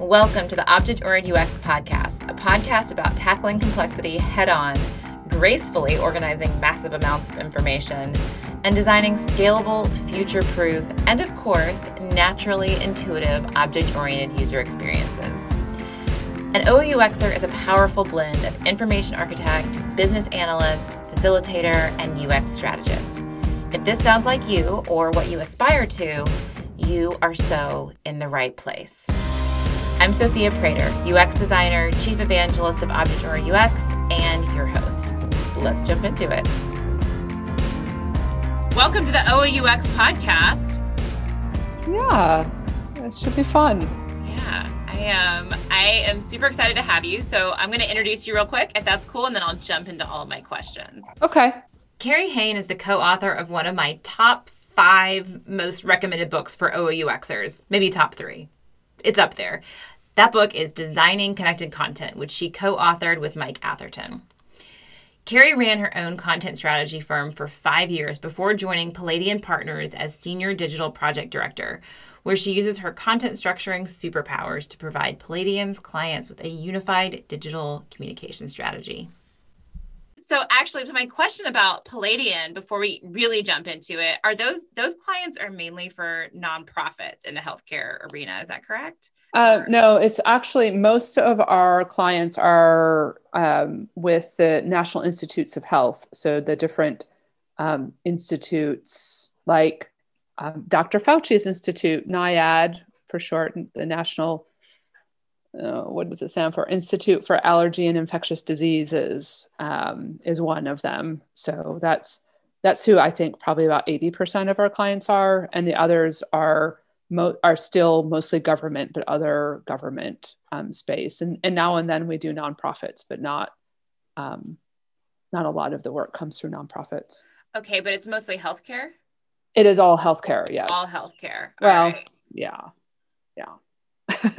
Welcome to the Object Oriented UX podcast, a podcast about tackling complexity head on, gracefully organizing massive amounts of information, and designing scalable, future proof, and of course, naturally intuitive object oriented user experiences. An OOUXer is a powerful blend of information architect, business analyst, facilitator, and UX strategist. If this sounds like you or what you aspire to, you are so in the right place. I'm Sophia Prater, UX designer, chief evangelist of Object Oriented UX, and your host. Let's jump into it. Welcome to the OOUX podcast. Yeah, it should be fun. Yeah, I am. I am super excited to have you. So I'm going to introduce you real quick, if that's cool, and then I'll jump into all of my questions. Okay. Carrie Hane is the co-author of one of my top five most recommended books for OOUXers, maybe top three. It's up there. That book is Designing Connected Content, which she co authored with Mike Atherton. Carrie ran her own content strategy firm for five years before joining Palladian Partners as Senior Digital Project Director, where she uses her content structuring superpowers to provide Palladian's clients with a unified digital communication strategy. So actually to my question about Palladian before we really jump into it, are those those clients are mainly for nonprofits in the healthcare arena, is that correct? Uh, no, it's actually most of our clients are um, with the National Institutes of Health. So the different um, institutes like um, Dr. Fauci's Institute, NIAID for short, the National, uh, what does it stand for? Institute for Allergy and Infectious Diseases um, is one of them. So that's that's who I think probably about 80% of our clients are. And the others are mo- are still mostly government, but other government um, space. And, and now and then we do nonprofits, but not um, not a lot of the work comes through nonprofits. Okay, but it's mostly healthcare. It is all healthcare. Yes, all healthcare. All well, right. yeah, yeah.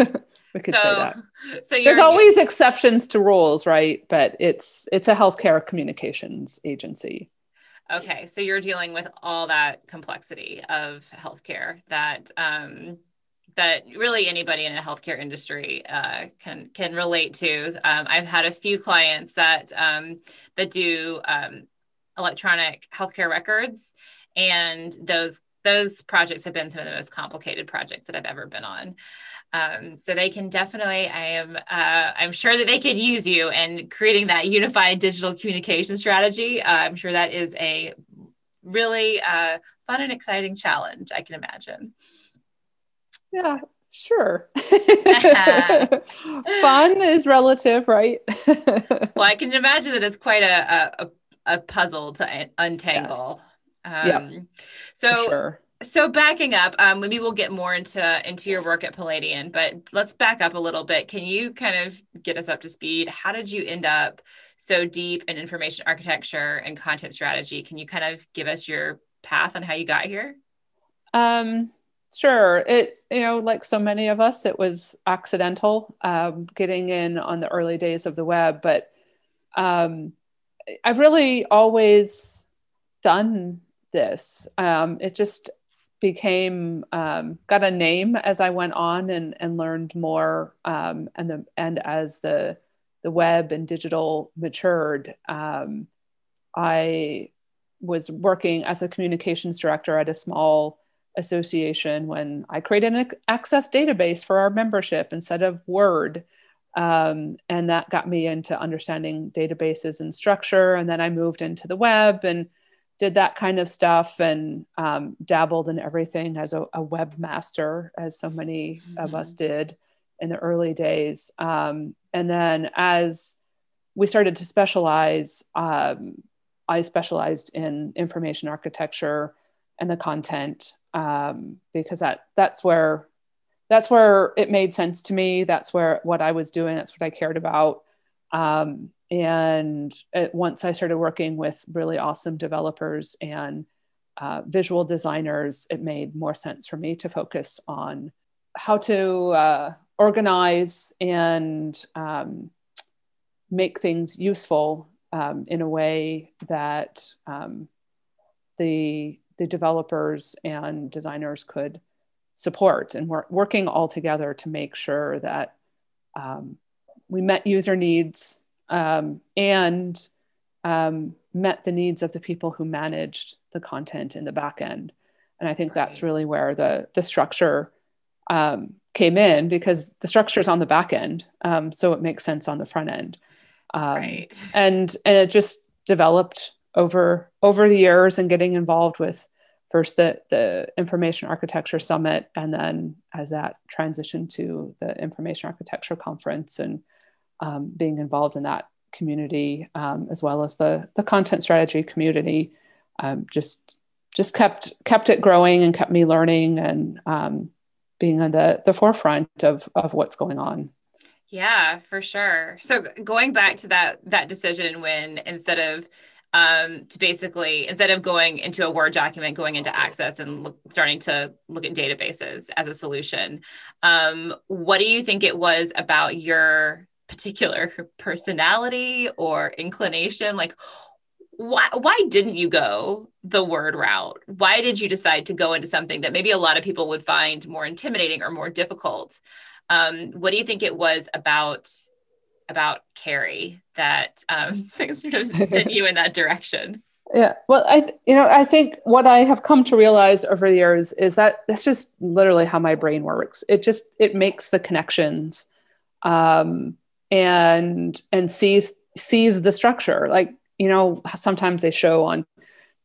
we could so, say that. So there's always exceptions to rules, right? But it's it's a healthcare communications agency. Okay, so you're dealing with all that complexity of healthcare that um, that really anybody in a healthcare industry uh, can can relate to. Um, I've had a few clients that um, that do um, electronic healthcare records, and those those projects have been some of the most complicated projects that I've ever been on. Um, so they can definitely, I am, uh, I'm sure that they could use you and creating that unified digital communication strategy. Uh, I'm sure that is a really uh, fun and exciting challenge. I can imagine. Yeah, sure. fun is relative, right? well, I can imagine that it's quite a a, a puzzle to untangle. Yes. Um, yeah, so. Sure so backing up um, maybe we'll get more into into your work at palladian but let's back up a little bit. Can you kind of get us up to speed? How did you end up so deep in information architecture and content strategy? Can you kind of give us your path on how you got here? Um sure. It you know like so many of us it was accidental um, getting in on the early days of the web but um, i've really always done this. Um, it just became um, got a name as I went on and, and learned more um, and the and as the the web and digital matured, um, I was working as a communications director at a small association when I created an access database for our membership instead of Word. Um, and that got me into understanding databases and structure. And then I moved into the web and did that kind of stuff and um, dabbled in everything as a, a webmaster, as so many mm-hmm. of us did in the early days. Um, and then as we started to specialize, um, I specialized in information architecture and the content um, because that that's where that's where it made sense to me. That's where what I was doing. That's what I cared about. Um, and it, once I started working with really awesome developers and uh, visual designers, it made more sense for me to focus on how to uh, organize and um, make things useful um, in a way that um, the the developers and designers could support. And we're working all together to make sure that um, we met user needs um, and um, met the needs of the people who managed the content in the back end. And I think right. that's really where the, the structure um, came in because the structure is on the back end. Um, so it makes sense on the front end. Um, right. And, and it just developed over, over the years and getting involved with first the, the information architecture summit and then as that transitioned to the information architecture conference and um, being involved in that community um, as well as the the content strategy community um, just just kept kept it growing and kept me learning and um, being on the the forefront of of what's going on. Yeah for sure. So going back to that that decision when instead of um, to basically instead of going into a word document going into access and look, starting to look at databases as a solution um, what do you think it was about your particular personality or inclination? Like why why didn't you go the word route? Why did you decide to go into something that maybe a lot of people would find more intimidating or more difficult? Um, what do you think it was about about carrie that um, sort of sent you in that direction? Yeah well i you know i think what i have come to realize over the years is that that's just literally how my brain works. It just it makes the connections um, and and sees sees the structure. Like you know sometimes they show on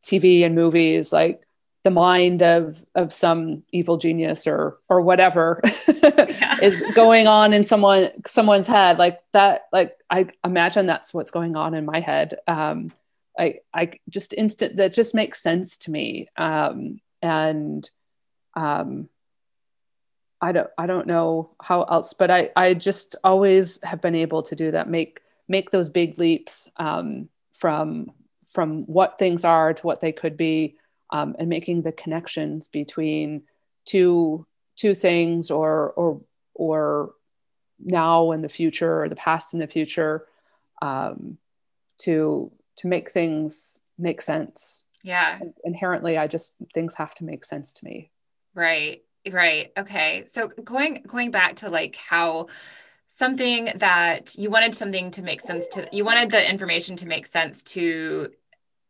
tv and movies like the mind of of some evil genius or or whatever yeah. is going on in someone someone's head. Like that like i imagine that's what's going on in my head. Um i i just instant that just makes sense to me. Um and um I don't I don't know how else, but I I just always have been able to do that. Make make those big leaps um, from from what things are to what they could be, um, and making the connections between two two things or or or now and the future or the past and the future um, to to make things make sense. Yeah. Inherently, I just things have to make sense to me. Right. Right. Okay. So going going back to like how something that you wanted something to make sense to you wanted the information to make sense to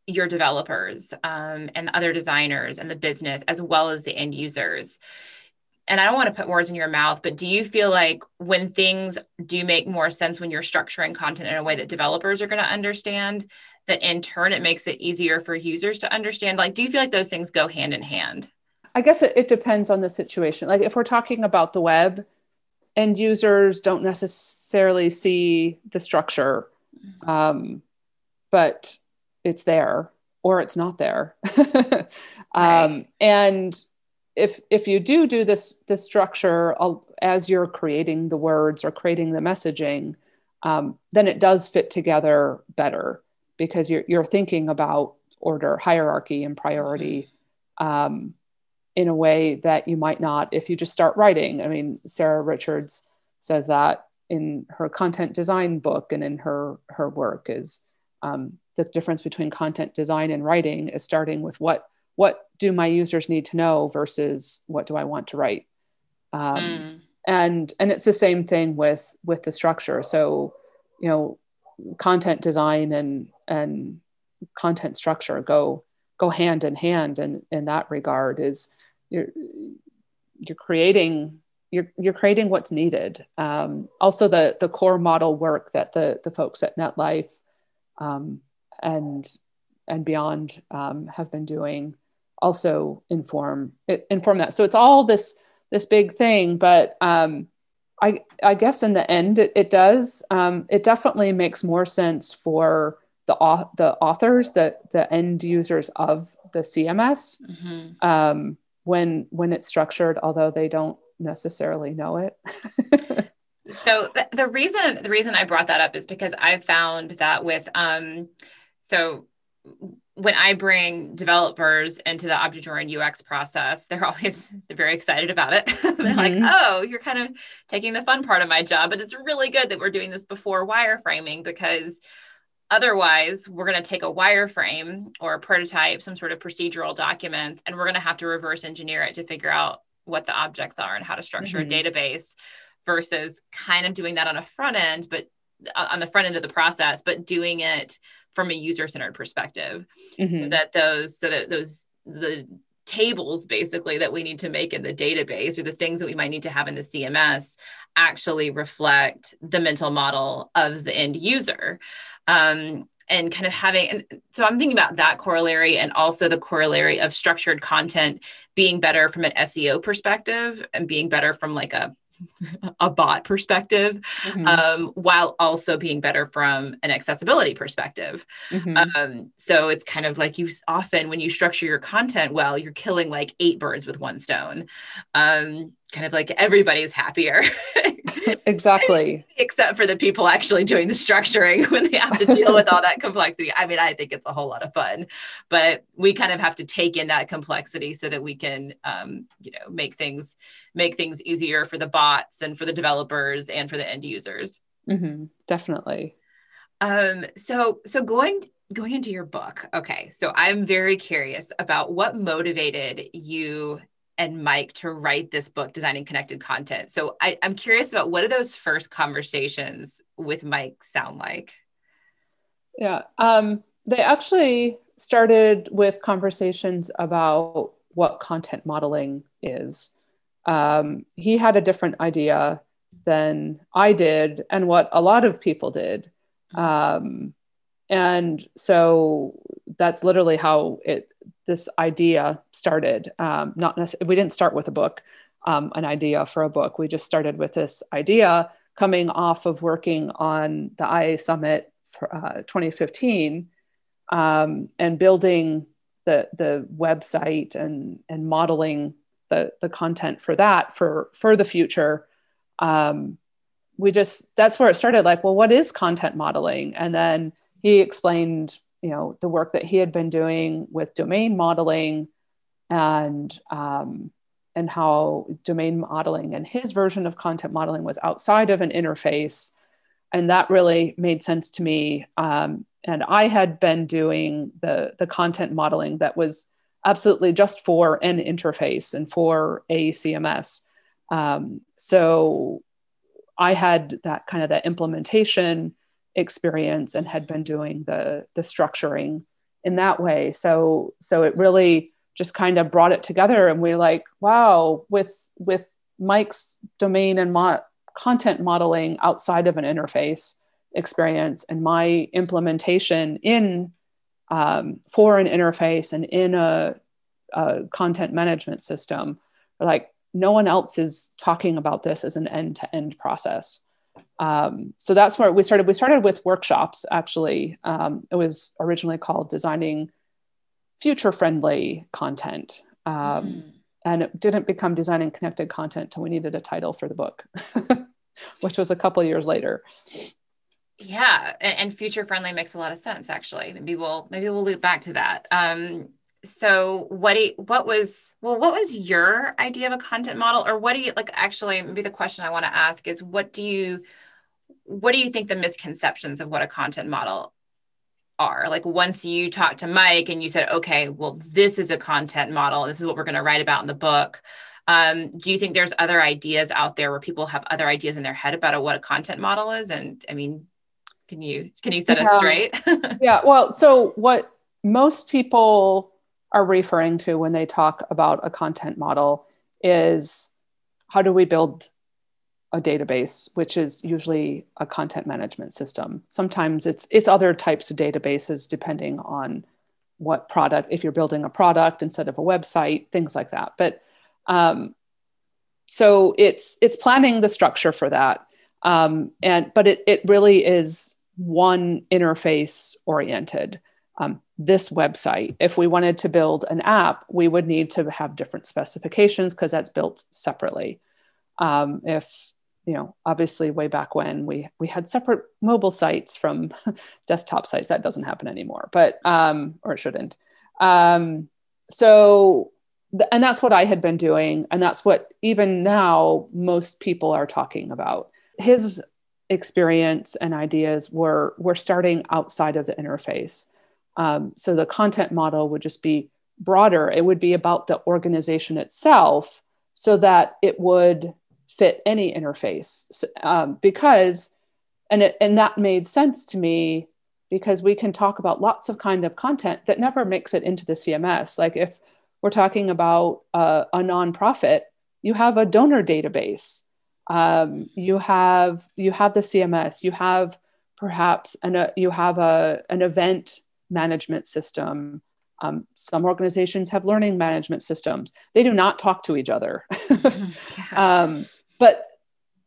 your developers um, and other designers and the business as well as the end users and i don't want to put words in your mouth but do you feel like when things do make more sense when you're structuring content in a way that developers are going to understand that in turn it makes it easier for users to understand like do you feel like those things go hand in hand I guess it, it depends on the situation. Like if we're talking about the web, end users don't necessarily see the structure, um, but it's there or it's not there. um, right. And if if you do do this this structure as you're creating the words or creating the messaging, um, then it does fit together better because you're you're thinking about order, hierarchy, and priority. Um, in a way that you might not if you just start writing. I mean, Sarah Richards says that in her content design book and in her her work is um, the difference between content design and writing is starting with what what do my users need to know versus what do I want to write. Um, mm. And and it's the same thing with with the structure. So you know, content design and and content structure go go hand in hand in in that regard is you're you're creating you're you're creating what's needed. Um, also, the the core model work that the the folks at NetLife um, and and beyond um, have been doing also inform inform that. So it's all this this big thing, but um, I I guess in the end it, it does. Um, it definitely makes more sense for the the authors, the the end users of the CMS. Mm-hmm. Um, when when it's structured although they don't necessarily know it so the, the reason the reason i brought that up is because i found that with um so when I bring developers into the object oriented UX process, they're always they're very excited about it. they're mm-hmm. like, "Oh, you're kind of taking the fun part of my job, but it's really good that we're doing this before wireframing because Otherwise, we're going to take a wireframe or a prototype, some sort of procedural documents, and we're going to have to reverse engineer it to figure out what the objects are and how to structure mm-hmm. a database versus kind of doing that on a front end, but uh, on the front end of the process, but doing it from a user centered perspective mm-hmm. so that those, so that those, the tables basically that we need to make in the database or the things that we might need to have in the CMS actually reflect the mental model of the end user. Um, and kind of having and so i'm thinking about that corollary and also the corollary of structured content being better from an seo perspective and being better from like a a bot perspective mm-hmm. um, while also being better from an accessibility perspective mm-hmm. um, so it's kind of like you often when you structure your content well you're killing like eight birds with one stone um, kind of like everybody's happier. Exactly. Except for the people actually doing the structuring when they have to deal with all that complexity. I mean i think it's a whole lot of fun but we kind of have to take in that complexity so that we can um, you know make things make things easier for the bots and for the developers and for the end users. Mm-hmm, definitely. Um so so going going into your book. Okay. So i'm very curious about what motivated you and Mike to write this book, Designing Connected Content. So I, am curious about what do those first conversations with Mike sound like? Yeah, um, they actually started with conversations about what content modeling is. Um, he had a different idea than I did, and what a lot of people did. Mm-hmm. Um, and so that's literally how it this idea started. Um, not necessarily, we didn't start with a book, um, an idea for a book. We just started with this idea coming off of working on the IA Summit for, uh, 2015 um, and building the the website and and modeling the the content for that for for the future. Um, we just that's where it started. Like, well, what is content modeling? And then he explained you know the work that he had been doing with domain modeling and um, and how domain modeling and his version of content modeling was outside of an interface. And that really made sense to me. Um, and i had been doing the the content modeling that was absolutely just for an interface and for a cms um, so i had that kind of that implementation experience and had been doing the the structuring in that way. So so it really just kind of brought it together and we like wow with with mike's domain and mo- content modeling outside of an interface experience and my implementation in um, for an interface and in a, a content management system like no one else is talking about this as an end-to-end process um, so that's where we started. We started with workshops, actually. Um, it was originally called Designing Future Friendly Content. Um, mm. And it didn't become Designing Connected Content until we needed a title for the book, which was a couple years later. Yeah, and, and, future friendly makes a lot of sense. Actually, maybe we'll maybe we'll loop back to that. Um, so what do what was well what was your idea of a content model? Or what do you like actually maybe the question i want to ask is what do you what do you think the misconceptions of what a content model are? Like once you talked to mike and you said okay well this is a content model. This is what we're going to write about in the book um, do you think there's other ideas out there where people have other ideas in their head about what a content model is? And i mean can you can you set yeah. us straight? Yeah well so what most people are referring to when they talk about a content model is how do we build a database which is usually a content management system. Sometimes it's it's other types of databases depending on what product if you're building a product instead of a website things like that. But um, so it's it's planning the structure for that. Um, and but it, it really is one interface oriented um, this website. If we wanted to build an app, we would need to have different specifications because that's built separately. Um, if you know, obviously, way back when we we had separate mobile sites from desktop sites, that doesn't happen anymore. But um, or it shouldn't. Um, so, th- and that's what I had been doing, and that's what even now most people are talking about. His experience and ideas were were starting outside of the interface um, so the content model would just be broader. It would be about the organization itself, so that it would fit any interface. Um, because and it and that made sense to me because we can talk about lots of kind of content that never makes it into the cms like if we're talking about uh, a nonprofit you have a donor database. Um, you have you have the cms you have perhaps an, uh, you have a, an event management system um, some organizations have learning management systems. They do not talk to each other. um, but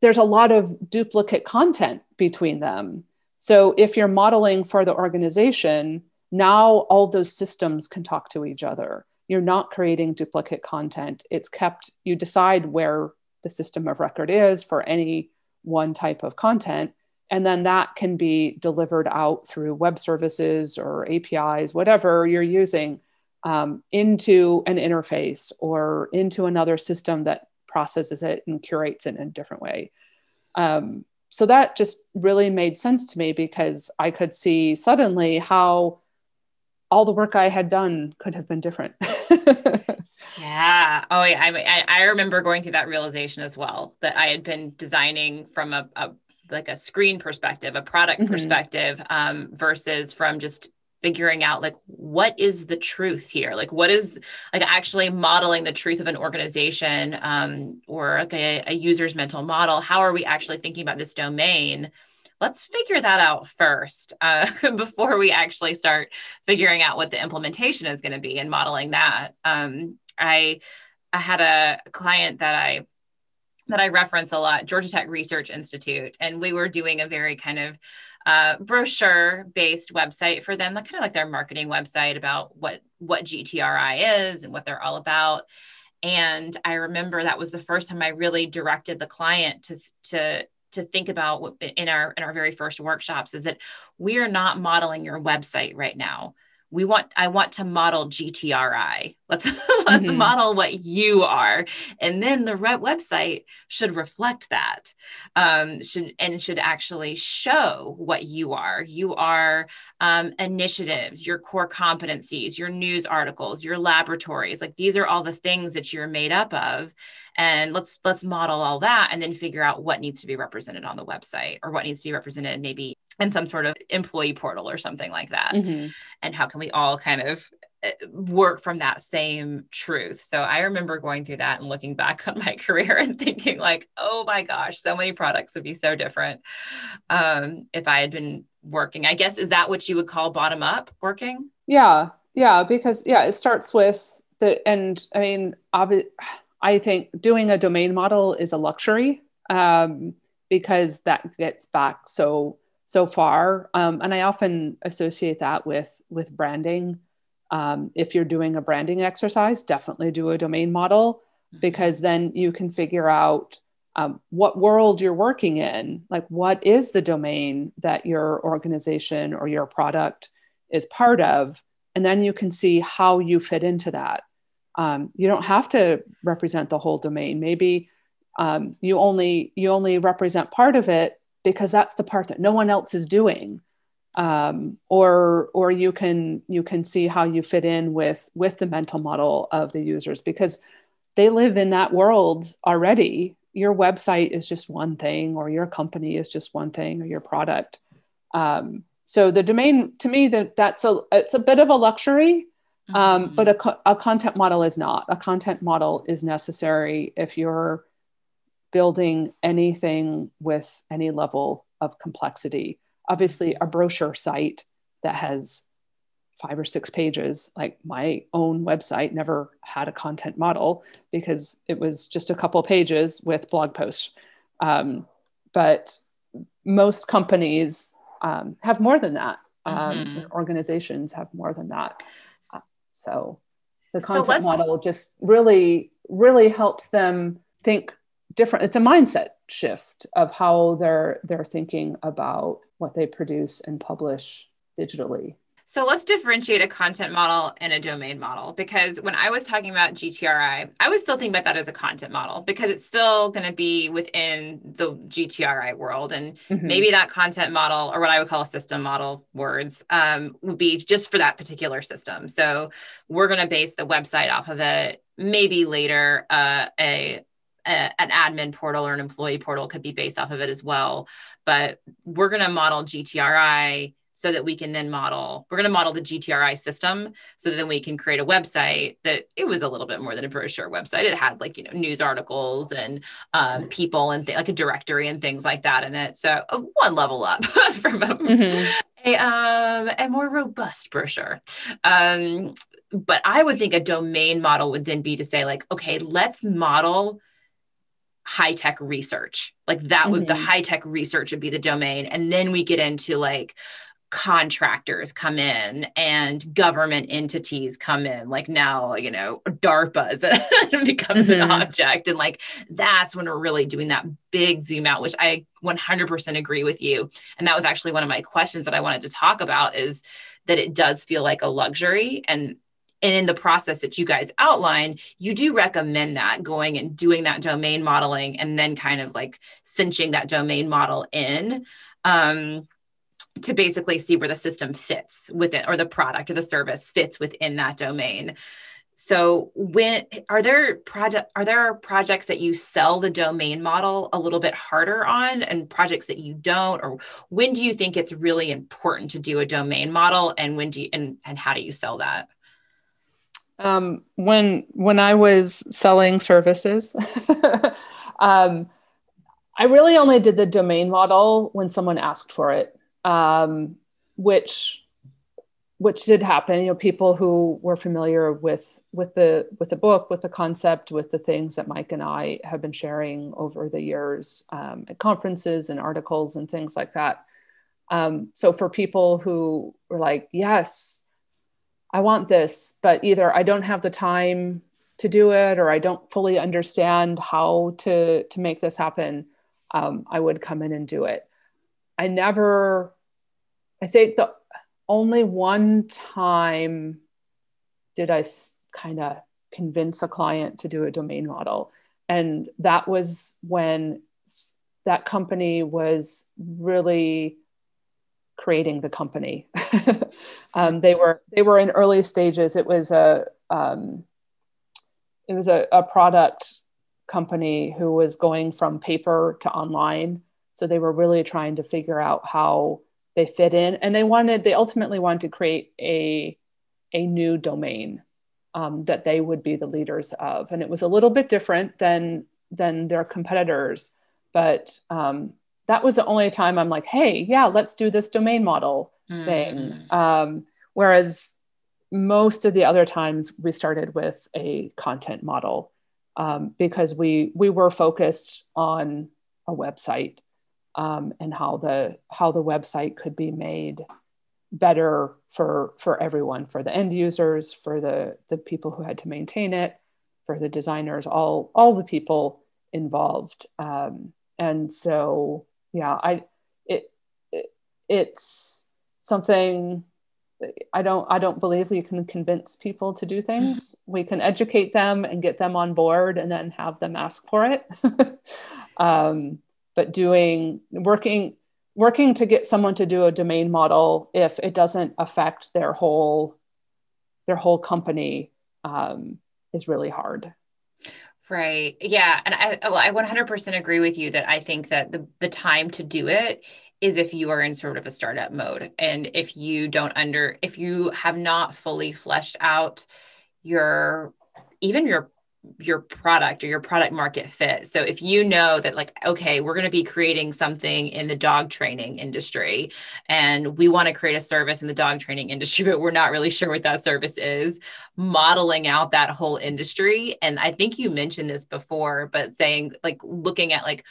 there's a lot of duplicate content between them. So if you're modeling for the organization, now all those systems can talk to each other. You're not creating duplicate content. It's kept, you decide where the system of record is for any one type of content. And then that can be delivered out through web services or APIs, whatever you're using, um, into an interface or into another system that processes it and curates it in a different way. Um, so that just really made sense to me because I could see suddenly how all the work I had done could have been different. yeah. Oh, yeah. I, I remember going through that realization as well that I had been designing from a, a like a screen perspective, a product mm-hmm. perspective, um, versus from just figuring out like what is the truth here? Like what is like actually modeling the truth of an organization um, or like a, a user's mental model? How are we actually thinking about this domain? Let's figure that out first uh, before we actually start figuring out what the implementation is going to be and modeling that. Um, i i had a client that i that I reference a lot, Georgia Tech Research Institute, and we were doing a very kind of uh, brochure based website for them, like kind of like their marketing website about what what GTRI is and what they're all about. And I remember that was the first time I really directed the client to to to think about in our in our very first workshops is that we are not modeling your website right now we want i want to model gtri let's let's mm-hmm. model what you are. And then the re- website should reflect that um, should and should actually show what you are. You are um, initiatives your core competencies your news articles your laboratories. Like these are all the things that you're made up of. And let's let's model all that and then figure out what needs to be represented on the website or what needs to be represented maybe in some sort of employee portal or something like that. Mm-hmm. and how can we all kind of eh, work from that same truth? So i remember going through that and looking back on my career and thinking like oh my gosh so many products would be so different um, if i had been working. I guess is that what you would call bottom up working? Yeah yeah because yeah it starts with the and i mean obviously I think doing a domain model is a luxury um, because that gets back so so far, um, and I often associate that with with branding. Um, if you're doing a branding exercise, definitely do a domain model mm-hmm. because then you can figure out um, what world you're working in. Like, what is the domain that your organization or your product is part of? And then you can see how you fit into that um, you don't have to represent the whole domain maybe um, you only you only represent part of it because that's the part that no one else is doing um, or or you can you can see how you fit in with with the mental model of the users because they live in that world already your website is just one thing or your company is just one thing or your product um, so the domain to me that that's a it's a bit of a luxury um, mm-hmm. but a, a content model is not. A content model is necessary if you're building anything with any level of complexity. Obviously, a brochure site that has five or six pages, like my own website, never had a content model because it was just a couple pages with blog posts. Um, but most companies um, have more than that. Um, mm-hmm. Organizations have more than that. So the content so model just really, really helps them think different. It's a mindset shift of how they're they're thinking about what they produce and publish digitally. So let's differentiate a content model and a domain model because when I was talking about GTRI, I was still thinking about that as a content model because it's still going to be within the GTRI world. And mm-hmm. maybe that content model, or what I would call a system model words, um, would be just for that particular system. So we're going to base the website off of it. Maybe later, uh, a an admin portal or an employee portal could be based off of it as well. But we're going to model GTRI so that we can then model we're going to model the gtri system so that then we can create a website that it was a little bit more than a brochure website it had like you know news articles and um, people and th- like a directory and things like that in it so uh, one level up from a, mm-hmm. a, um, a more robust brochure um, but i would think a domain model would then be to say like okay let's model high tech research. Like that would mm-hmm. the high tech research would be the domain. And then we get into like contractors come in and government entities come in. Like now you know darpa's becomes mm-hmm. an object. And like that's when we're really doing that big zoom out which i 100% agree with you. And that was actually one of my questions that i wanted to talk about is that it does feel like a luxury. And and in the process that you guys outline, you do recommend that going and doing that domain modeling and then kind of like cinching that domain model in. Um, to basically see where the system fits within or the product or the service fits within that domain so when are there project are there projects that you sell the domain model a little bit harder on and projects that you don't or when do you think it's really important to do a domain model and when do you and, and how do you sell that um, when when i was selling services um, i really only did the domain model when someone asked for it um, which which did happen. You know, people who were familiar with with the with the book, with the concept, with the things that Mike and I have been sharing over the years um, at conferences and articles and things like that. Um, so for people who were like, "Yes, I want this," but either I don't have the time to do it, or I don't fully understand how to to make this happen, um, I would come in and do it. I never, I think the only one time did I kind of convince a client to do a domain model. And that was when that company was really creating the company. um, they were they were in early stages. It was a um, it was a, a product company who was going from paper to online so they were really trying to figure out how they fit in, and they wanted they ultimately wanted to create a a new domain um, that they would be the leaders of, and it was a little bit different than than their competitors, but um, that was the only time I'm like, hey, yeah, let's do this domain model mm. thing. Um, whereas most of the other times we started with a content model um, because we we were focused on a website um, and how the how the website could be made better for for everyone for the end users for the the people who had to maintain it for the designers all all the people involved um, and so yeah i it, it it's something I don't I don't believe we can convince people to do things. We can educate them and get them on board and then have them ask for it. um, but doing working working to get someone to do a domain model if it doesn't affect their whole their whole company um, is really hard right. Yeah and i well, i 100% agree with you that i think that the, the time to do it is if you are in sort of a startup mode and if you don't under if you have not fully fleshed out your even your your product or your product market fit. So if you know that like okay, we're going to be creating something in the dog training industry and we want to create a service in the dog training industry but we're not really sure what that service is, modeling out that whole industry and I think you mentioned this before but saying like looking at like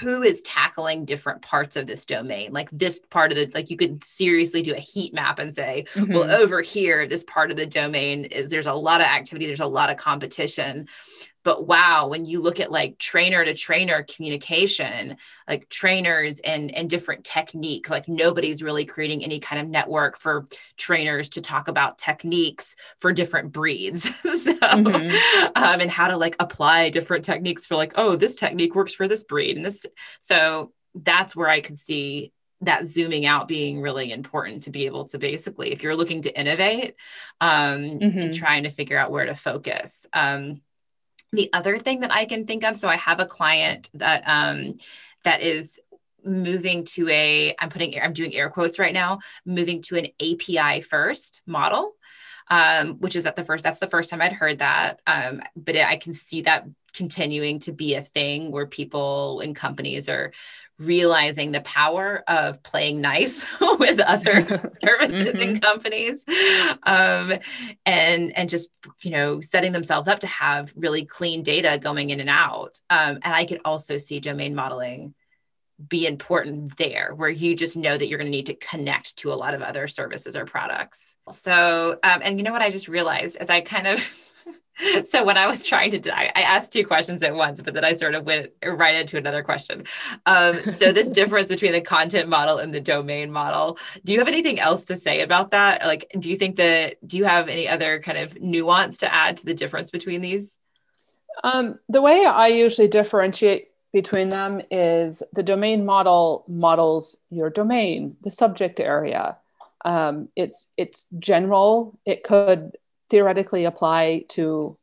who is tackling different parts of this domain like this part of the like you could seriously do a heat map and say mm-hmm. well over here this part of the domain is there's a lot of activity there's a lot of competition but wow when you look at like trainer to trainer communication like trainers and and different techniques like nobody's really creating any kind of network for trainers to talk about techniques for different breeds so mm-hmm. um, and how to like apply different techniques for like oh this technique works for this breed and this so that's where i could see that zooming out being really important to be able to basically if you're looking to innovate um, mm-hmm. and trying to figure out where to focus um, the other thing that i can think of so i have a client that um, that is moving to a i'm putting i'm doing air quotes right now moving to an api first model um, which is that the first that's the first time i'd heard that um, but it, i can see that continuing to be a thing where people and companies are realizing the power of playing nice with other services mm-hmm. and companies um, and and just you know setting themselves up to have really clean data going in and out um, and i could also see domain modeling be important there where you just know that you're going to need to connect to a lot of other services or products so um, and you know what i just realized as i kind of so when I was trying to, I, I asked two questions at once, but then I sort of went right into another question. Um, so this difference between the content model and the domain model, do you have anything else to say about that? Like, do you think that, do you have any other kind of nuance to add to the difference between these? Um, the way I usually differentiate between them is the domain model models your domain, the subject area. Um, it's it's general. It could theoretically apply to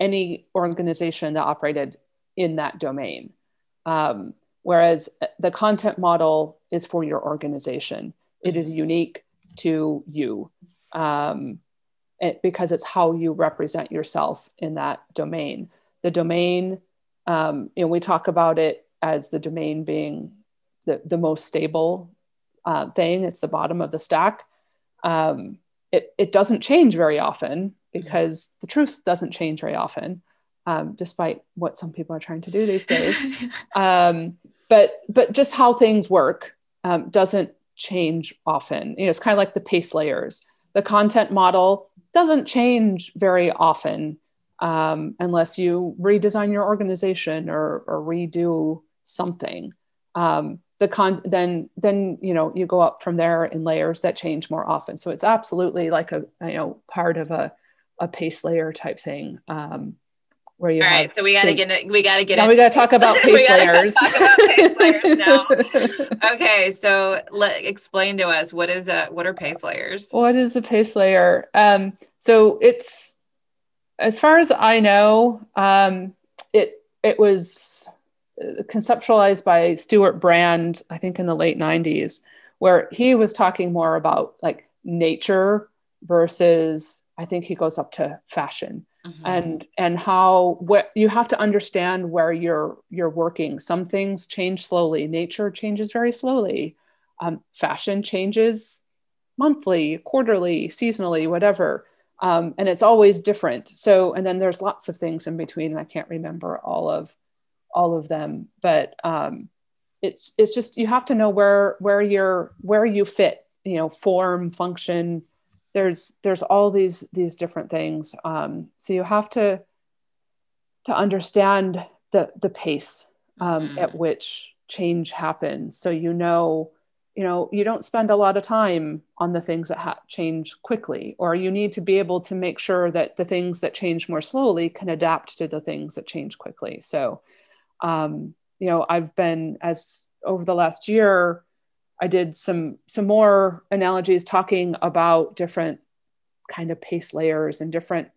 any organization that operated in that domain. Um, whereas the content model is for your organization, it is unique to you um, it, because it's how you represent yourself in that domain. The domain, um, you know, we talk about it as the domain being the, the most stable uh, thing, it's the bottom of the stack. Um, it, it doesn't change very often because the truth doesn't change very often, um, despite what some people are trying to do these days. um, but but just how things work um, doesn't change often. You know, it's kind of like the pace layers. The content model doesn't change very often um, unless you redesign your organization or, or redo something. Um, the con then then you know you go up from there in layers that change more often. So it's absolutely like a you know part of a, a pace layer type thing um where you all right so we got to get we got to get now we got to talk about pace layers. talk about pace layers now. Okay so let explain to us what is a what are pace layers? What is a pace layer? Um so it's as far as i know um it it was conceptualized by Stewart Brand, I think in the late 90s, where he was talking more about like nature versus I think he goes up to fashion mm-hmm. and and how what you have to understand where you're you're working. Some things change slowly. Nature changes very slowly. Um, fashion changes monthly, quarterly, seasonally, whatever. Um, and it's always different. So, and then there's lots of things in between. I can't remember all of all of them but um, it's it's just you have to know where where you're where you fit you know form function. There's there's all these these different things. Um, so you have to to understand the the pace um, mm-hmm. at which change happens. So you know you know you don't spend a lot of time on the things that ha- change quickly or you need to be able to make sure that the things that change more slowly can adapt to the things that change quickly. So um, you know i've been as over the last year i did some some more analogies talking about different kind of pace layers and different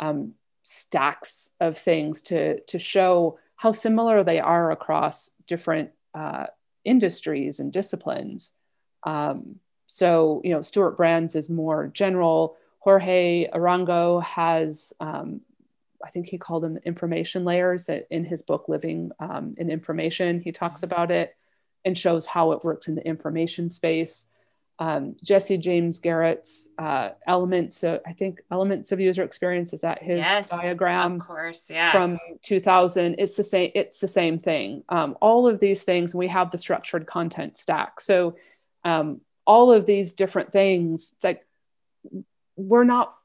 um, stacks of things to to show how similar they are across different uh, industries and disciplines. Um, so you know stewart brands is more general. Jorge arango has um, I think he called them information layers in his book, Living um, in Information. He talks mm-hmm. about it and shows how it works in the information space. Um, Jesse James Garrett's uh, elements, of, I think elements of user experience is that his yes, diagram, of course, yeah, from 2000. It's the same. It's the same thing. Um, all of these things, we have the structured content stack. So um, all of these different things, it's like we're not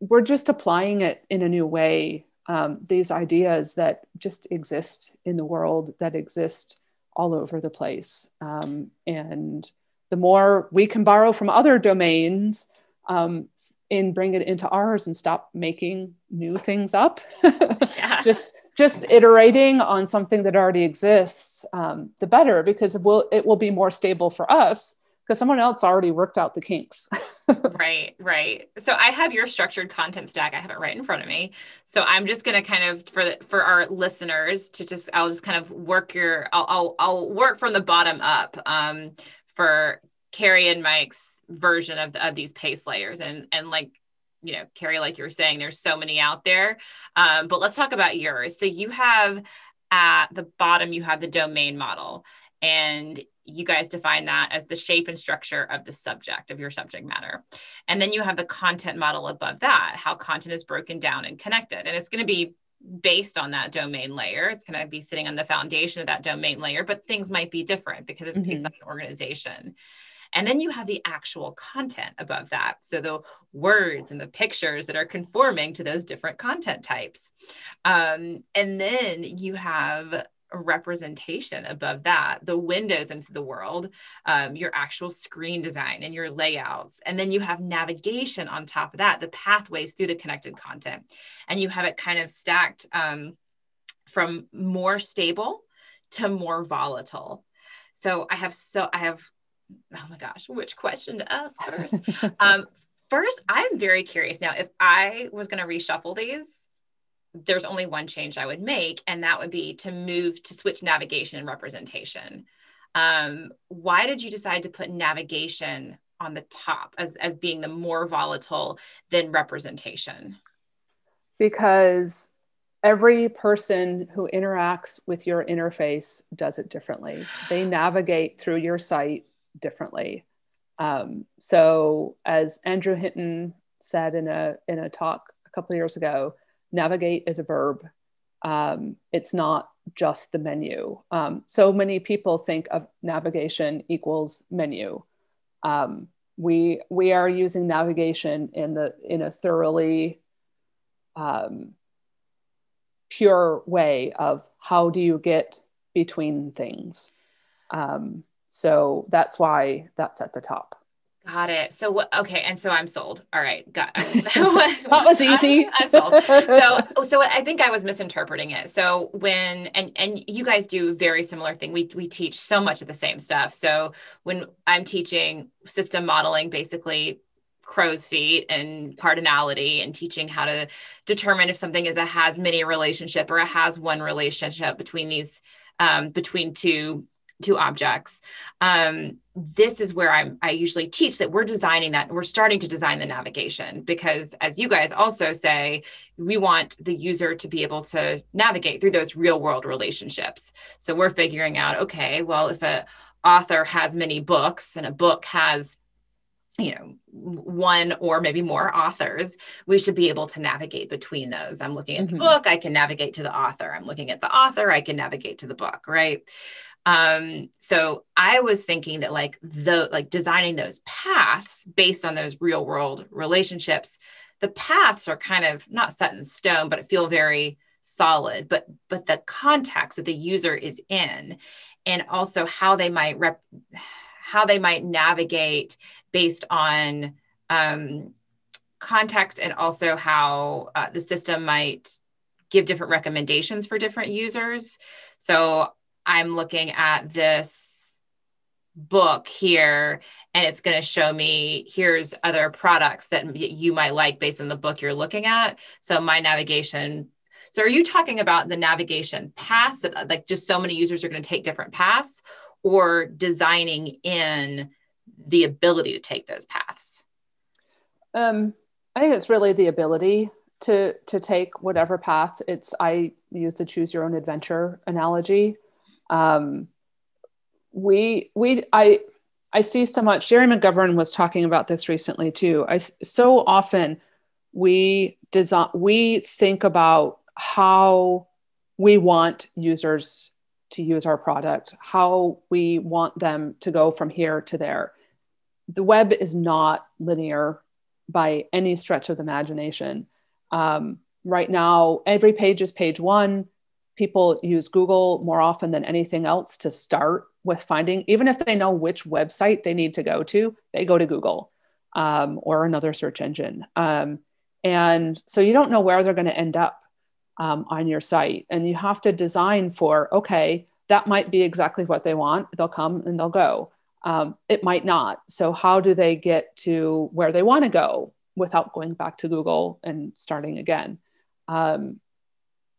we're just applying it in a new way um, these ideas that just exist in the world, that exist all over the place. Um, and the more we can borrow from other domains um, and bring it into ours and stop making new things up, yeah. just just iterating on something that already exists, um, the better because it will it will be more stable for us because someone else already worked out the kinks. right, right. So I have your structured content stack. I have it right in front of me. So I'm just going to kind of for the, for our listeners to just I'll just kind of work your I'll I'll, I'll work from the bottom up um, for Carrie and Mike's version of of these pace layers and and like you know Carrie like you were saying there's so many out there. Um, but let's talk about yours. So you have at the bottom you have the domain model and you guys define that as the shape and structure of the subject of your subject matter. And then you have the content model above that, how content is broken down and connected. And it's going to be based on that domain layer. It's going to be sitting on the foundation of that domain layer, but things might be different because it's based mm-hmm. on an organization. And then you have the actual content above that. So the words and the pictures that are conforming to those different content types. Um, and then you have representation above that the windows into the world um, your actual screen design and your layouts and then you have navigation on top of that the pathways through the connected content. And you have it kind of stacked um, from more stable to more volatile. So i have so i have oh my gosh which question to ask first? Um, first i'm very curious. Now if i was going to reshuffle these there's only one change I would make, and that would be to move to switch navigation and representation. Um, why did you decide to put navigation on the top as, as being the more volatile than representation? Because every person who interacts with your interface does it differently. They navigate through your site differently. Um, so, as Andrew Hinton said in a in a talk a couple years ago, navigate is a verb. Um, it's not just the menu. Um, so many people think of navigation equals menu. Um, we we are using navigation in the in a thoroughly um, pure way of how do you get between things. Um, so that's why that's at the top. Got it. So? Okay, and so I'm sold. All right, got that was easy. I, am sold. So, so I think I was misinterpreting it. So when and and you guys do very similar thing. We we teach so much of the same stuff. So when I'm teaching system modeling, basically crow's feet and cardinality and teaching how to determine if something is a has many relationship or a has one relationship between these um, between two two objects. Um, this is where I'm, I usually teach that we're designing that. and We're starting to design the navigation because, as you guys also say, we want the user to be able to navigate through those real world relationships. So we're figuring out, okay, well, if a author has many books and a book has you know one or maybe more authors we should be able to navigate between those i'm looking at mm-hmm. the book i can navigate to the author i'm looking at the author i can navigate to the book right um, so I was thinking that like the like designing those paths based on those real world relationships, the paths are kind of not set in stone, but feel very solid. But but the context that the user is in, and also how they might rep how they might navigate based on um, context and also how uh, the system might give different recommendations for different users. So I'm looking at this book here and it's going to show me here's other products that you might like based on the book you're looking at. So my navigation so are you talking about the navigation paths that like just so many users are going to take different paths or designing in the ability to take those paths? Um, I think it's really the ability to to take whatever path. It's I use the choose your own adventure analogy um, we we I I see so much. Gerry McGovern was talking about this recently too. I so often we design we think about how we want users to use our product, how we want them to go from here to there. The web is not linear by any stretch of the imagination. Um, right now, every page is page one. People use Google more often than anything else to start with finding, even if they know which website they need to go to, they go to Google um, or another search engine. Um, and so you don't know where they're going to end up um, on your site. And you have to design for, okay, that might be exactly what they want. They'll come and they'll go. Um, it might not. So, how do they get to where they want to go without going back to Google and starting again? Um,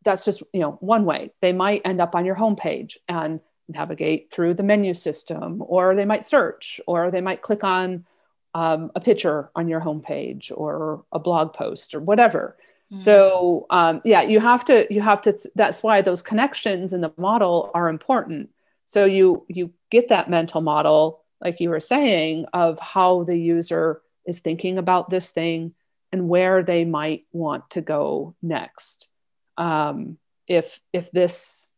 that's just you know one way. They might end up on your homepage and navigate through the menu system, or they might search, or they might click on um, a picture on your homepage or a blog post or whatever. Mm-hmm. So um, yeah, you have to you have to. Th- that's why those connections in the model are important. So you you get that mental model, like you were saying, of how the user is thinking about this thing and where they might want to go next. Um, if if this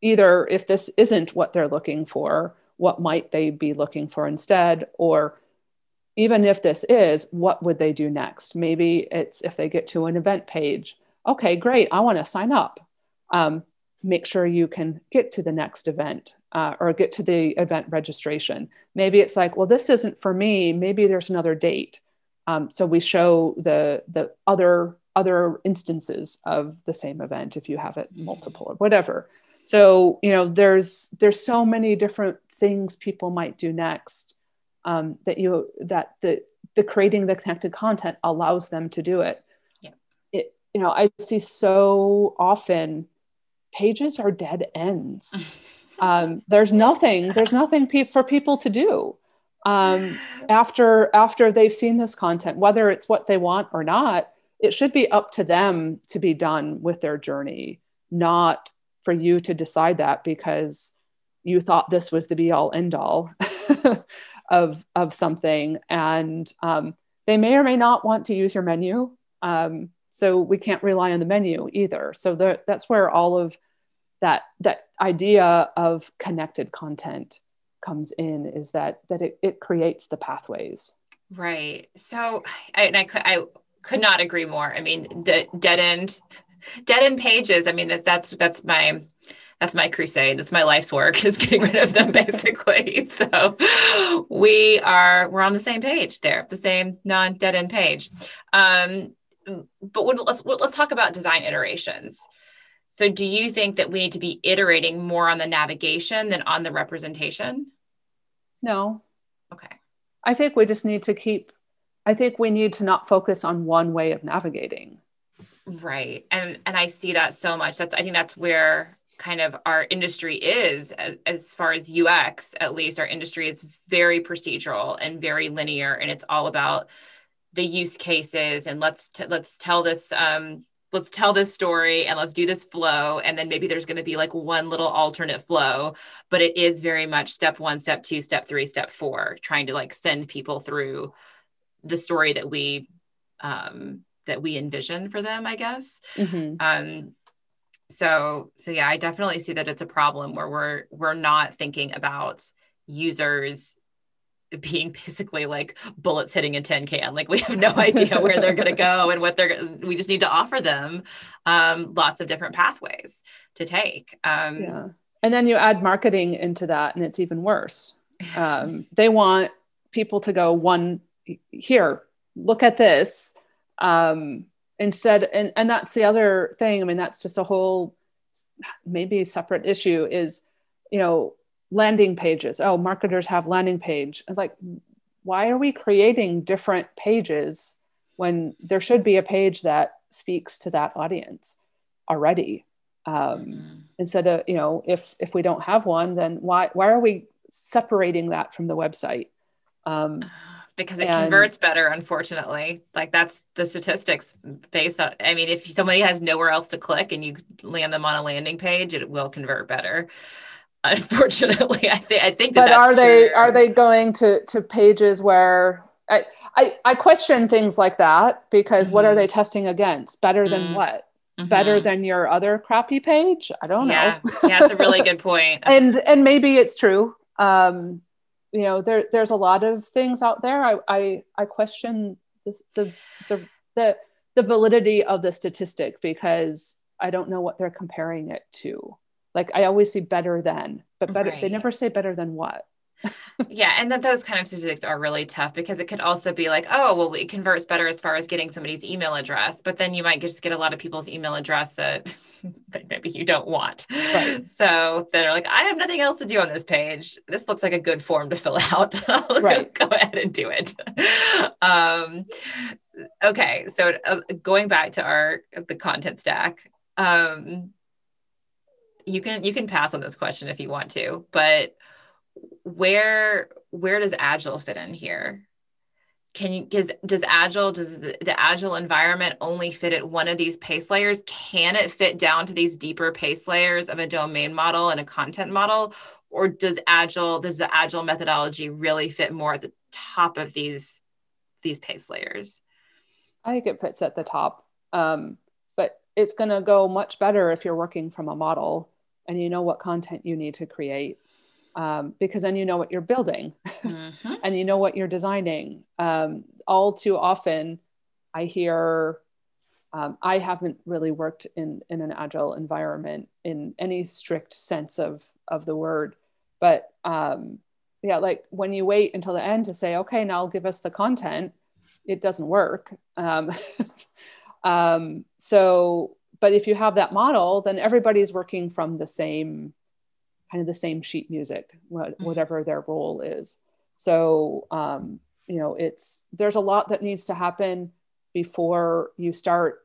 either if this isn't what they're looking for, what might they be looking for instead, or even if this is, what would they do next? Maybe it's if they get to an event page. Okay, great. I want to sign up. Um, make sure you can get to the next event uh, or get to the event registration. Maybe it's like, well, this isn't for me. Maybe there's another date. Um, so we show the the other other instances of the same event if you have it multiple or whatever. So you know, there's there's so many different things people might do next um, that you that the the creating the connected content allows them to do it. Yeah. It you know I see so often pages are dead ends. um, there's nothing there's nothing pe- for people to do um, after after they've seen this content, whether it's what they want or not. It should be up to them to be done with their journey, not for you to decide that because you thought this was the be all end all. of of something. And um, they may or may not want to use your menu. Um, so we can't rely on the menu either. So the, that's where all of that that idea of connected content comes in is that that it, it creates the pathways. Right. So I, and I could i could not agree more i mean the dead end dead end pages i mean that, that's that's my that's my crusade. That's my life's work is getting rid of them basically. so we are we're on the same page there, the same non-dead end page. Um, but when, let's let's talk about design iterations. So do you think that we need to be iterating more on the navigation than on the representation? No. Okay. I think we just need to keep I think we need to not focus on one way of navigating. Right. And and I see that so much. That's I think that's where kind of our industry is as, as, far as UX at least our industry is very procedural and very linear and it's all about the use cases and let's t- let's tell this um, let's tell this story and let's do this flow and then maybe there's going to be like one little alternate flow but it is very much step 1 step 2 step 3 step 4 trying to like send people through the story that we um that we envision for them i guess. Mm-hmm. um so so yeah i definitely see that it's a problem where we're we're not thinking about users being basically like bullets hitting a tin can. Like we have no idea where they're going to go and what they're we just need to offer them um, lots of different pathways to take. Um, yeah. And then you add marketing into that and it's even worse. Um, they want people to go one here look at this um, instead and, and that's the other thing. I mean that's just a whole maybe separate issue is you know landing pages. Oh marketers have landing page. It's like why are we creating different pages when there should be a page that speaks to that audience already? Um, mm-hmm. instead of you know if if we don't have one then why why are we separating that from the website? Um, because it and, converts better unfortunately like that's the statistics based on i mean if somebody has nowhere else to click and you land them on a landing page it will convert better unfortunately i, th- I think that but are they true. are they going to to pages where I, I i question things like that because mm-hmm. what are mm-hmm. they testing against better than mm-hmm. what Mm-hmm. better than your other crappy page i don't yeah. know yeah that's a really good point and and maybe it's true um you know there there's a lot of things out there i i, I question the, the the the the validity of the statistic because I don't know what they're comparing it to. Like I always see better than, but better right. they never say better than what. Yeah, and that those kind of statistics are really tough because it could also be like, oh, well, it converts better as far as getting somebody's email address, but then you might just get a lot of people's email address that, that maybe you don't want. Right. So that are like, I have nothing else to do on this page. This looks like a good form to fill out. right. go, ahead and do it. um, okay, so uh, going back to our the content stack. Um, you can you can pass on this question if you want to, but where where does agile fit in here? Can you because does agile does the, the, agile environment only fit at one of these pace layers? Can it fit down to these deeper pace layers of a domain model and a content model? Or does agile does the agile methodology really fit more at the top of these these pace layers? I think it fits at the top um, but it's going to go much better if you're working from a model and you know what content you need to create um, because then you know what you're building mm-hmm. and you know what you're designing. Um, all too often, I hear, um, I haven't really worked in, in an agile environment in any strict sense of, of the word, but um, yeah, like when you wait until the end to say, okay, now give us the content, it doesn't work. Um, um, so, but if you have that model, then everybody's working from the same kind of the same sheet music, mm-hmm. whatever their role is. So, um, you know, it's there's a lot that needs to happen before you start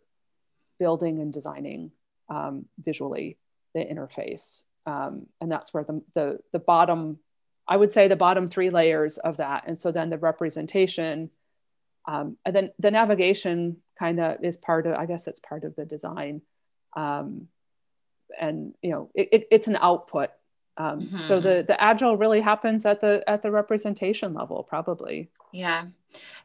building and designing um, visually the interface, um, and that's where the, the the bottom, I would say, the bottom three layers of that, and so then the representation, um, and then the navigation kind of is part of, I guess, it's part of the design. Um, and you know it, it, it's an output um, mm-hmm. so the the agile really happens at the at the representation level probably. Yeah.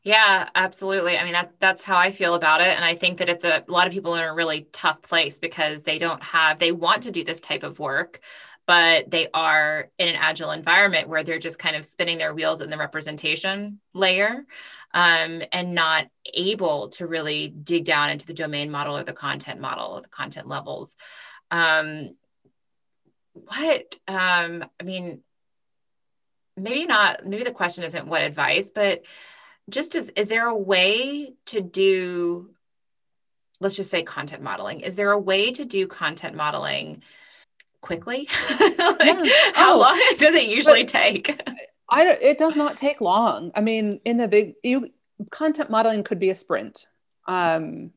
Yeah absolutely. I mean that, that's how i feel about it. And i think that it's a, a lot of people are in a really tough place because they don't have they want to do this type of work but they are in an agile environment where they're just kind of spinning their wheels in the representation layer um, and not able to really dig down into the domain model or the content model or the content levels. Um, what um i mean maybe not maybe the question isn't what advice but just as is there a way to do let's just say content modeling. Is there a way to do content modeling quickly? Like, yeah. how oh, long does it usually take? I it does not take long. I mean in the big you content modeling could be a sprint. Um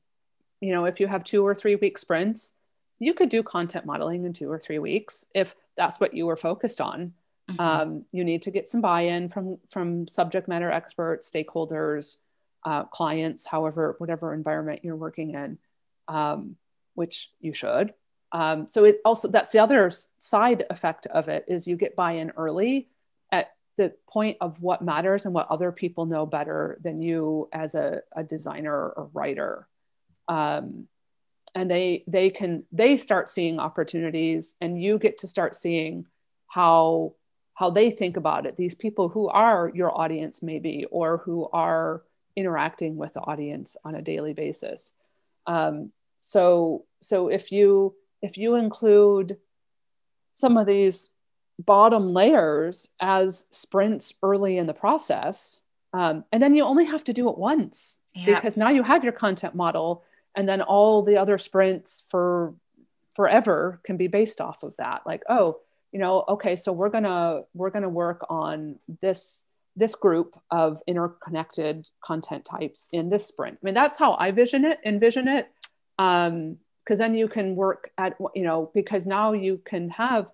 you know if you have two or three week sprints you could do content modeling in two or three weeks if that's what you were focused on. Mm-hmm. Um, you need to get some buy-in from from subject matter experts, stakeholders, uh, clients, however, whatever environment you're working in, um, which you should. Um, so it also that's the other side effect of it is you get buy-in early at the point of what matters and what other people know better than you as a, a designer or writer. Um, and they they can they start seeing opportunities and you get to start seeing how how they think about it these people who are your audience maybe or who are interacting with the audience on a daily basis um, so so if you if you include some of these bottom layers as sprints early in the process um, and then you only have to do it once yeah. because now you have your content model and then all the other sprints for forever can be based off of that. Like oh you know okay so we're gonna we're gonna work on this this group of interconnected content types in this sprint. I mean that's how i vision it envision it. Um because then you can work at you know because now you can have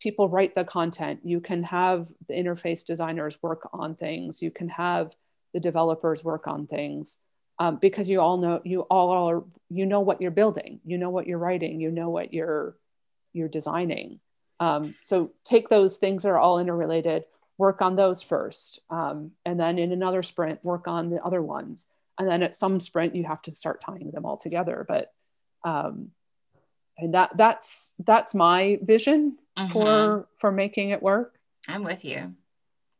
people write the content. You can have the interface designers work on things. You can have the developers work on things um, because you all know you all are you know what you're building you know what you're writing you know what you're you're designing. Um, so take those things that are all interrelated work on those first um, and then in another sprint work on the other ones. And then at some sprint you have to start tying them all together. But um, and that that's that's my vision mm-hmm. for for making it work. I'm with you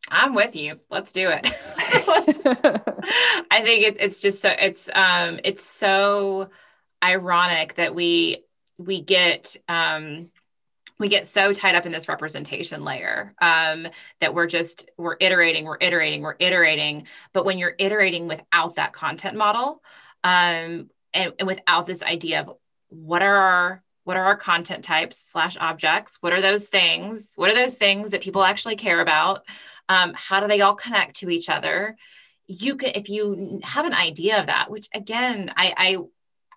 I'm with you. Let's do it. I think it, it's just so it's um it's so ironic that we we get um we get so tied up in this representation layer um, that we're just we're iterating we're iterating we're iterating but when you're iterating without that content model um, and, and without this idea of what are our what are our content types slash objects what are those things what are those things that people actually care about um, how do they all connect to each other? You can if you have an idea of that which again i i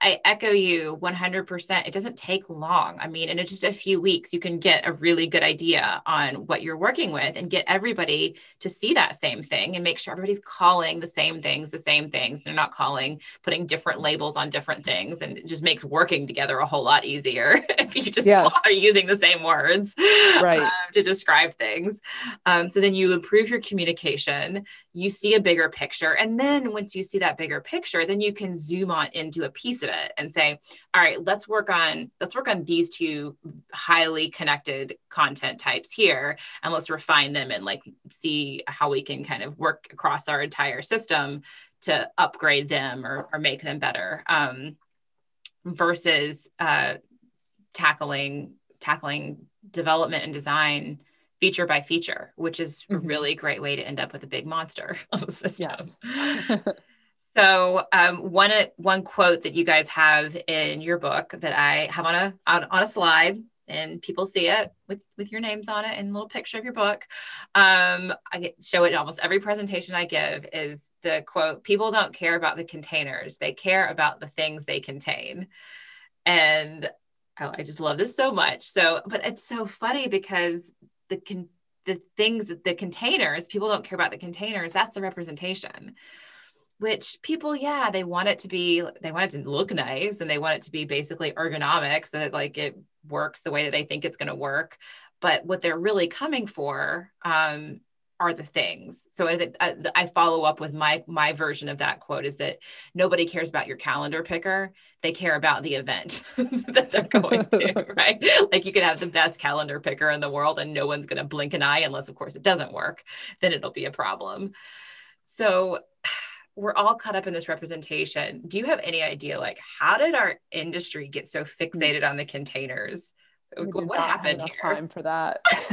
I echo you 100%. It doesn't take long. I mean, in just a few weeks, you can get a really good idea on what you're working with and get everybody to see that same thing and make sure everybody's calling the same things, the same things. They're not calling, putting different labels on different things. And it just makes working together a whole lot easier if you just yes. are using the same words right. Um, to describe things. Um, so then you improve your communication, you see a bigger picture. And then once you see that bigger picture, then you can zoom on into a piece of it and say all right let's work on let's work on these two highly connected content types here and let's refine them and like see how we can kind of work across our entire system to upgrade them or, or make them better um, versus uh, tackling tackling development and design feature by feature, which is mm-hmm. a really great way to end up with a big monster of a system. Yes. So um, one uh, one quote that you guys have in your book that I have on a on, on a slide and people see it with with your names on it and a little picture of your book. Um, I get, show it in almost every presentation I give is the quote: "People don't care about the containers; they care about the things they contain." And I, I just love this so much. So, but it's so funny because the con- the things the containers people don't care about the containers. That's the representation which people yeah they want it to be they want it to look nice and they want it to be basically ergonomic so that like it works the way that they think it's going to work. But what they're really coming for um, are the things. So I, I, follow up with my my version of that quote is that nobody cares about your calendar picker. They care about the event that they're going to right? Like you can have the best calendar picker in the world and no one's going to blink an eye unless of course it doesn't work. Then it'll be a problem. So we're all caught up in this representation. Do you have any idea, like, how did our industry get so fixated on the containers? We what happened here? Time for that.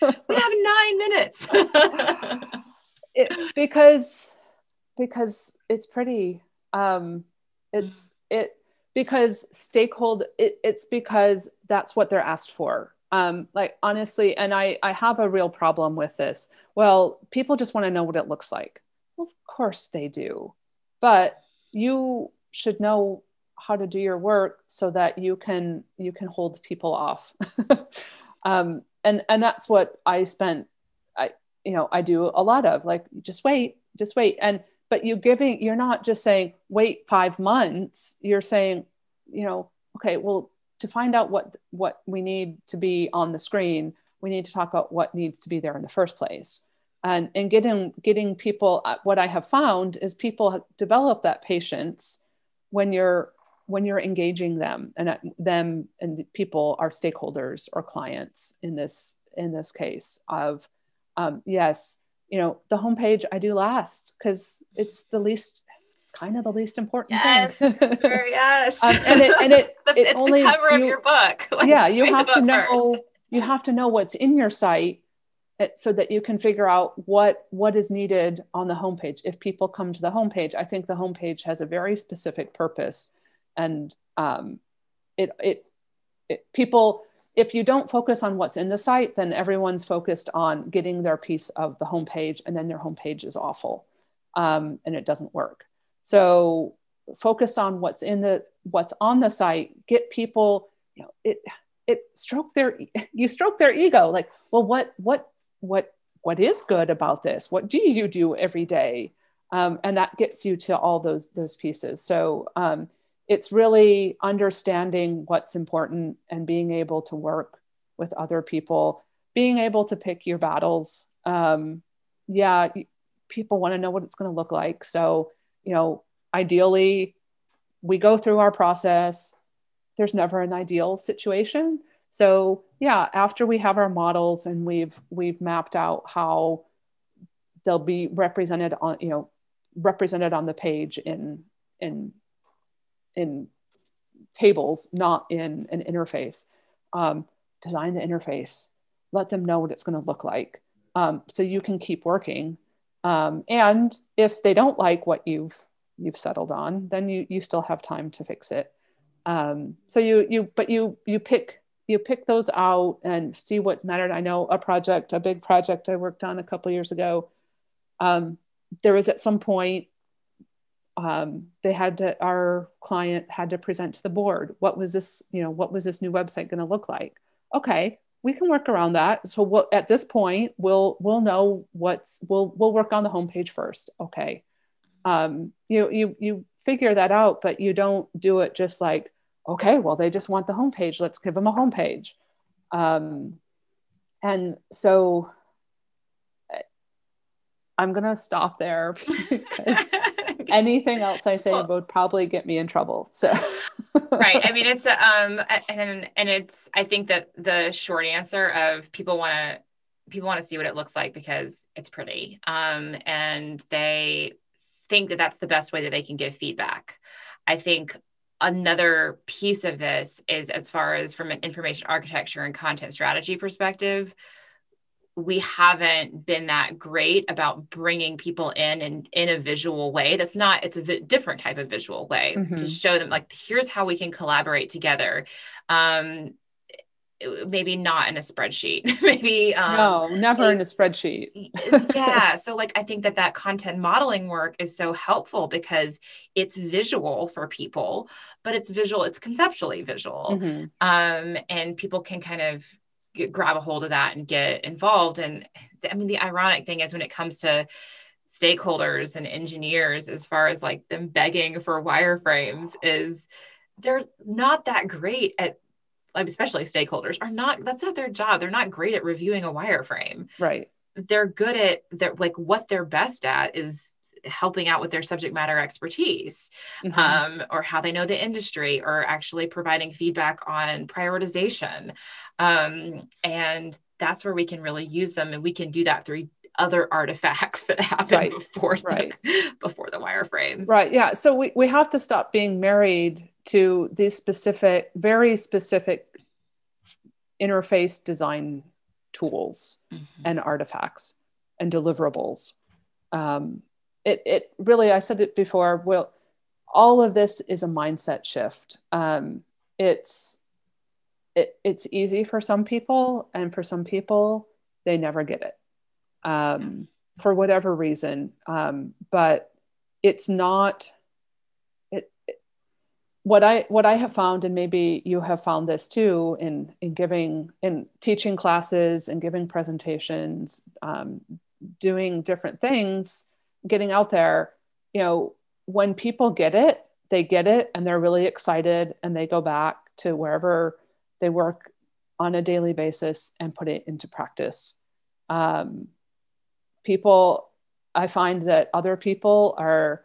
we have nine minutes. it, because because it's pretty. Um, it's it because stakeholder. It, it's because that's what they're asked for. Um, like honestly, and I I have a real problem with this. Well, people just want to know what it looks like well, of course they do. But you should know how to do your work so that you can you can hold people off. um, and and that's what I spent I you know I do a lot of like just wait, just wait. And but you giving you're not just saying wait five months, you're saying, you know, okay, well, to find out what what we need to be on the screen, we need to talk about what needs to be there in the first place and and getting getting people uh, what i have found is people develop that patience when you're when you're engaging them and uh, them and people are stakeholders or clients in this in this case of um, yes you know the homepage i do last because it's the least it's kind of the least important yes, thing yes. Um, and it and it, the, it only cover you, of your book. Like, yeah you have to know first. you have to know what's in your site so that you can figure out what what is needed on the homepage. If people come to the homepage i think the homepage has a very specific purpose. And um, it, it, it people if you don't focus on what's in the site then everyone's focused on getting their piece of the homepage and then their homepage is awful um, and it doesn't work. So focus on what's in the what's on the site get people you know it it stroke their you stroke their ego like well what what what what is good about this? What do you do every day? Um, and that gets you to all those those pieces. So um, it's really understanding what's important and being able to work with other people being able to pick your battles. Um, yeah people want to know what it's going to look like. So you know ideally we go through our process. There's never an ideal situation so yeah, after we have our models and we've we've mapped out how they'll be represented on you know represented on the page in in in tables not in an interface um, design the interface let them know what it's going to look like um, so you can keep working um, and if they don't like what you've you've settled on then you you still have time to fix it um, so you you but you you pick you pick those out and see what's mattered. I know a project a big project i worked on a couple years ago um, there was at some point um, they had to our client had to present to the board what was this you know what was this new website going to look like? Okay we can work around that. So what at this point we'll we'll know what's we'll we'll work on the homepage first. Okay. Um, you you you figure that out but you don't do it just like okay well they just want the homepage let's give them a homepage um, and so I'm gonna stop there because anything else I say well, would probably get me in trouble. So right. I mean, it's um, and and it's. I think that the short answer of people want to people want to see what it looks like because it's pretty, um, and they think that that's the best way that they can give feedback. I think another piece of this is as far as from an information architecture and content strategy perspective we haven't been that great about bringing people in and in a visual way that's not it's a vi- different type of visual way mm-hmm. to show them like here's how we can collaborate together um maybe not in a spreadsheet maybe um, no never like, in a spreadsheet yeah so like i think that that content modeling work is so helpful because it's visual for people but it's visual it's conceptually visual mm-hmm. um and people can kind of get, grab a hold of that and get involved. And I mean, the ironic thing is when it comes to stakeholders and engineers, as far as like them begging for wireframes, is they're not that great at especially stakeholders are not that's not their job. They're not great at reviewing a wireframe. Right. They're good at that like what they're best at is helping out with their subject matter expertise mm-hmm. um, or how they know the industry or actually providing feedback on prioritization. Um, and that's where we can really use them and we can do that through other artifacts that happen right. before right. The, before the wireframes right yeah so we, we have to stop being married to these specific very specific interface design tools mm-hmm. and artifacts and deliverables um, it it really I said it before. Well, all of this is a mindset shift. Um, it's it, it's easy for some people, and for some people, they never get it um, for whatever reason. Um, but it's not. It, what I what I have found, and maybe you have found this too, in in giving in teaching classes and giving presentations, um, doing different things getting out there, you know, when people get it, they get it and they're really excited and they go back to wherever they work on a daily basis and put it into practice. Um, people, I find that other people are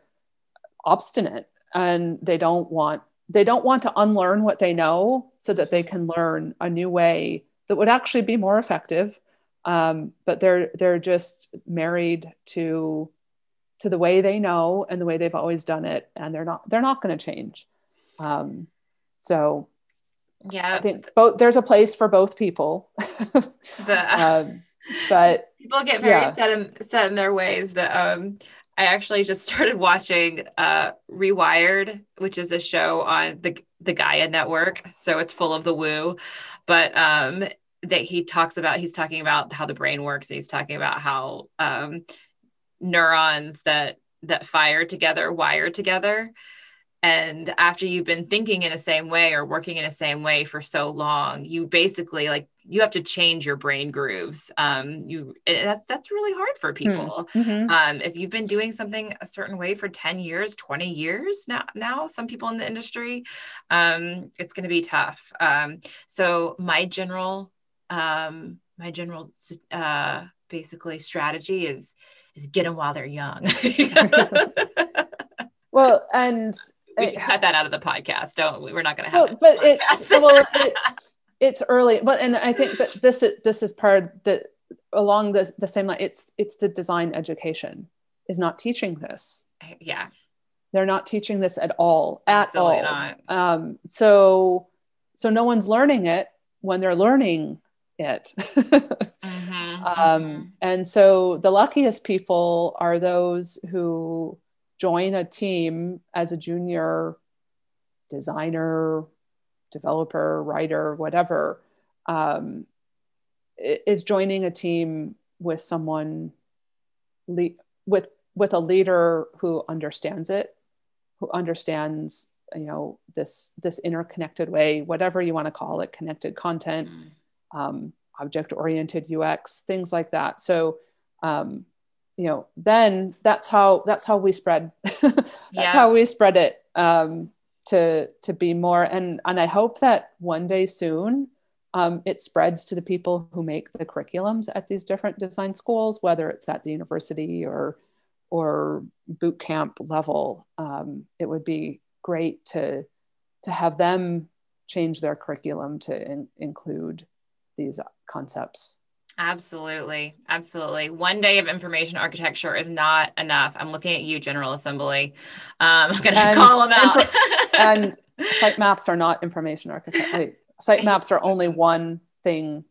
obstinate and they don't want they don't want to unlearn what they know so that they can learn a new way that would actually be more effective. Um, but they're they're just married to to the way they know and the way they've always done it and they're not they're not going to change. Um, so yeah. i think both there's a place for both people. The, um, but people get very yeah. set in set in their ways that um i actually just started watching uh rewired which is a show on the the gaia network. So it's full of the woo. But um that he talks about he's talking about how the brain works. And he's talking about how um neurons that that fire together wire together. And after you've been thinking in the same way or working in the same way for so long you basically like you have to change your brain grooves um you that's that's really hard for hmm. people mm-hmm. um if you've been doing something a certain way for 10 years 20 years now now some people in the industry um it's going to be tough um so my general um my general uh basically strategy is is get them while they're young. well, and we should cut that out of the podcast, don't we? We're not going to have well, But it's well, it's it's early, but and I think that this is this is part that along the, the same line it's it's the design education is not teaching this. Yeah. They're not teaching this at all at Absolutely all. not. um, so so no one's learning it when they're learning it. Mhm, um, mhm. and so the luckiest people are those who join a team as a junior designer developer writer whatever um, is joining a team with someone le- with with a leader who understands it who understands you know this this interconnected way whatever you want to call it connected content Mm. um, object oriented ux things like that so um, you know then that's how that's how we spread that's Yeah. how we spread it um, to to be more and and i hope that one day soon um, it spreads to the people who make the curriculums at these different design schools whether it's at the university or or boot camp level. Um, it would be great to to have them change their curriculum to in, include these concepts Absolutely. Absolutely. One day of information architecture is not enough. I'm looking at you, General Assembly. Um, I'm going to call them out. and site maps are not information architecture site maps are only one thing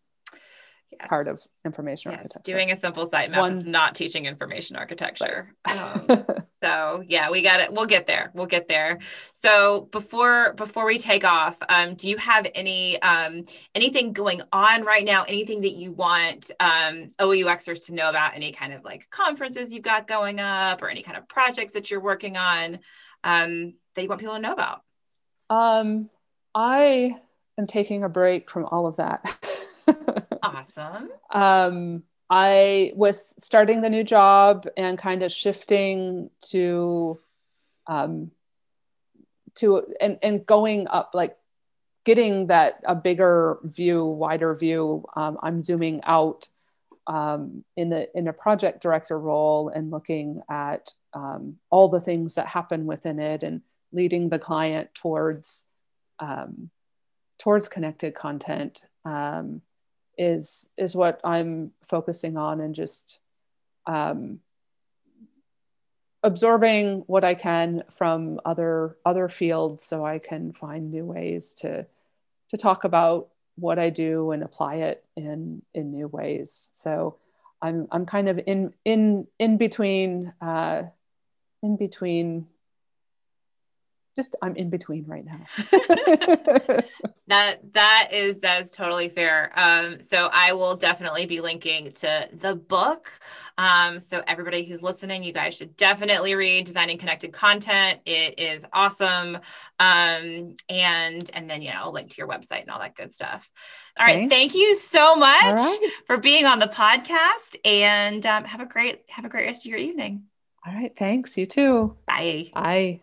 Yes. part of information Yes, architecture doing a simple site map is not teaching information architecture. Um, so yeah, we got it. We'll get there. We'll get there. So before before we take off, um, do you have any um, anything going on right now? Anything that you want um, OOUXers to know about? Any kind of like conferences you've got going up, or any kind of projects that you're working on um, that you want people to know about? um, i am taking a break from all of that Awesome. um, I with starting the new job and kind of shifting to um, to and and going up like getting that a bigger view, wider view. Um, I'm zooming out um, in the in a project director role and looking at um, all the things that happen within it and leading the client towards um, towards connected content. Is is what I'm focusing on and just um, absorbing what I can from other other fields so I can find new ways to to talk about what I do and apply it in in new ways. So I'm I'm kind of in in in between uh, in between just I'm in between right now. That that is that is totally fair. Um, so I will definitely be linking to the book. Um, so everybody who's listening, you guys should definitely read Designing Connected Content. It is awesome. Um, and and then you know, link to your website and all that good stuff. All right, Thanks. thank you so much right. for being on the podcast, and um, have a great have a great rest of your evening. All right, thanks. You too. Bye. Bye.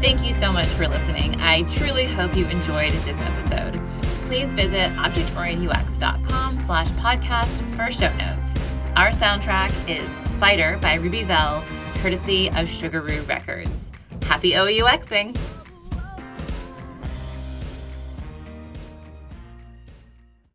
Thank you so much for listening. I truly hope you enjoyed this episode. Please visit objectorientedux.com slash podcast for show notes. Our soundtrack is Fighter by Ruby Bell, courtesy of Sugaroo Records. Happy OOUXing!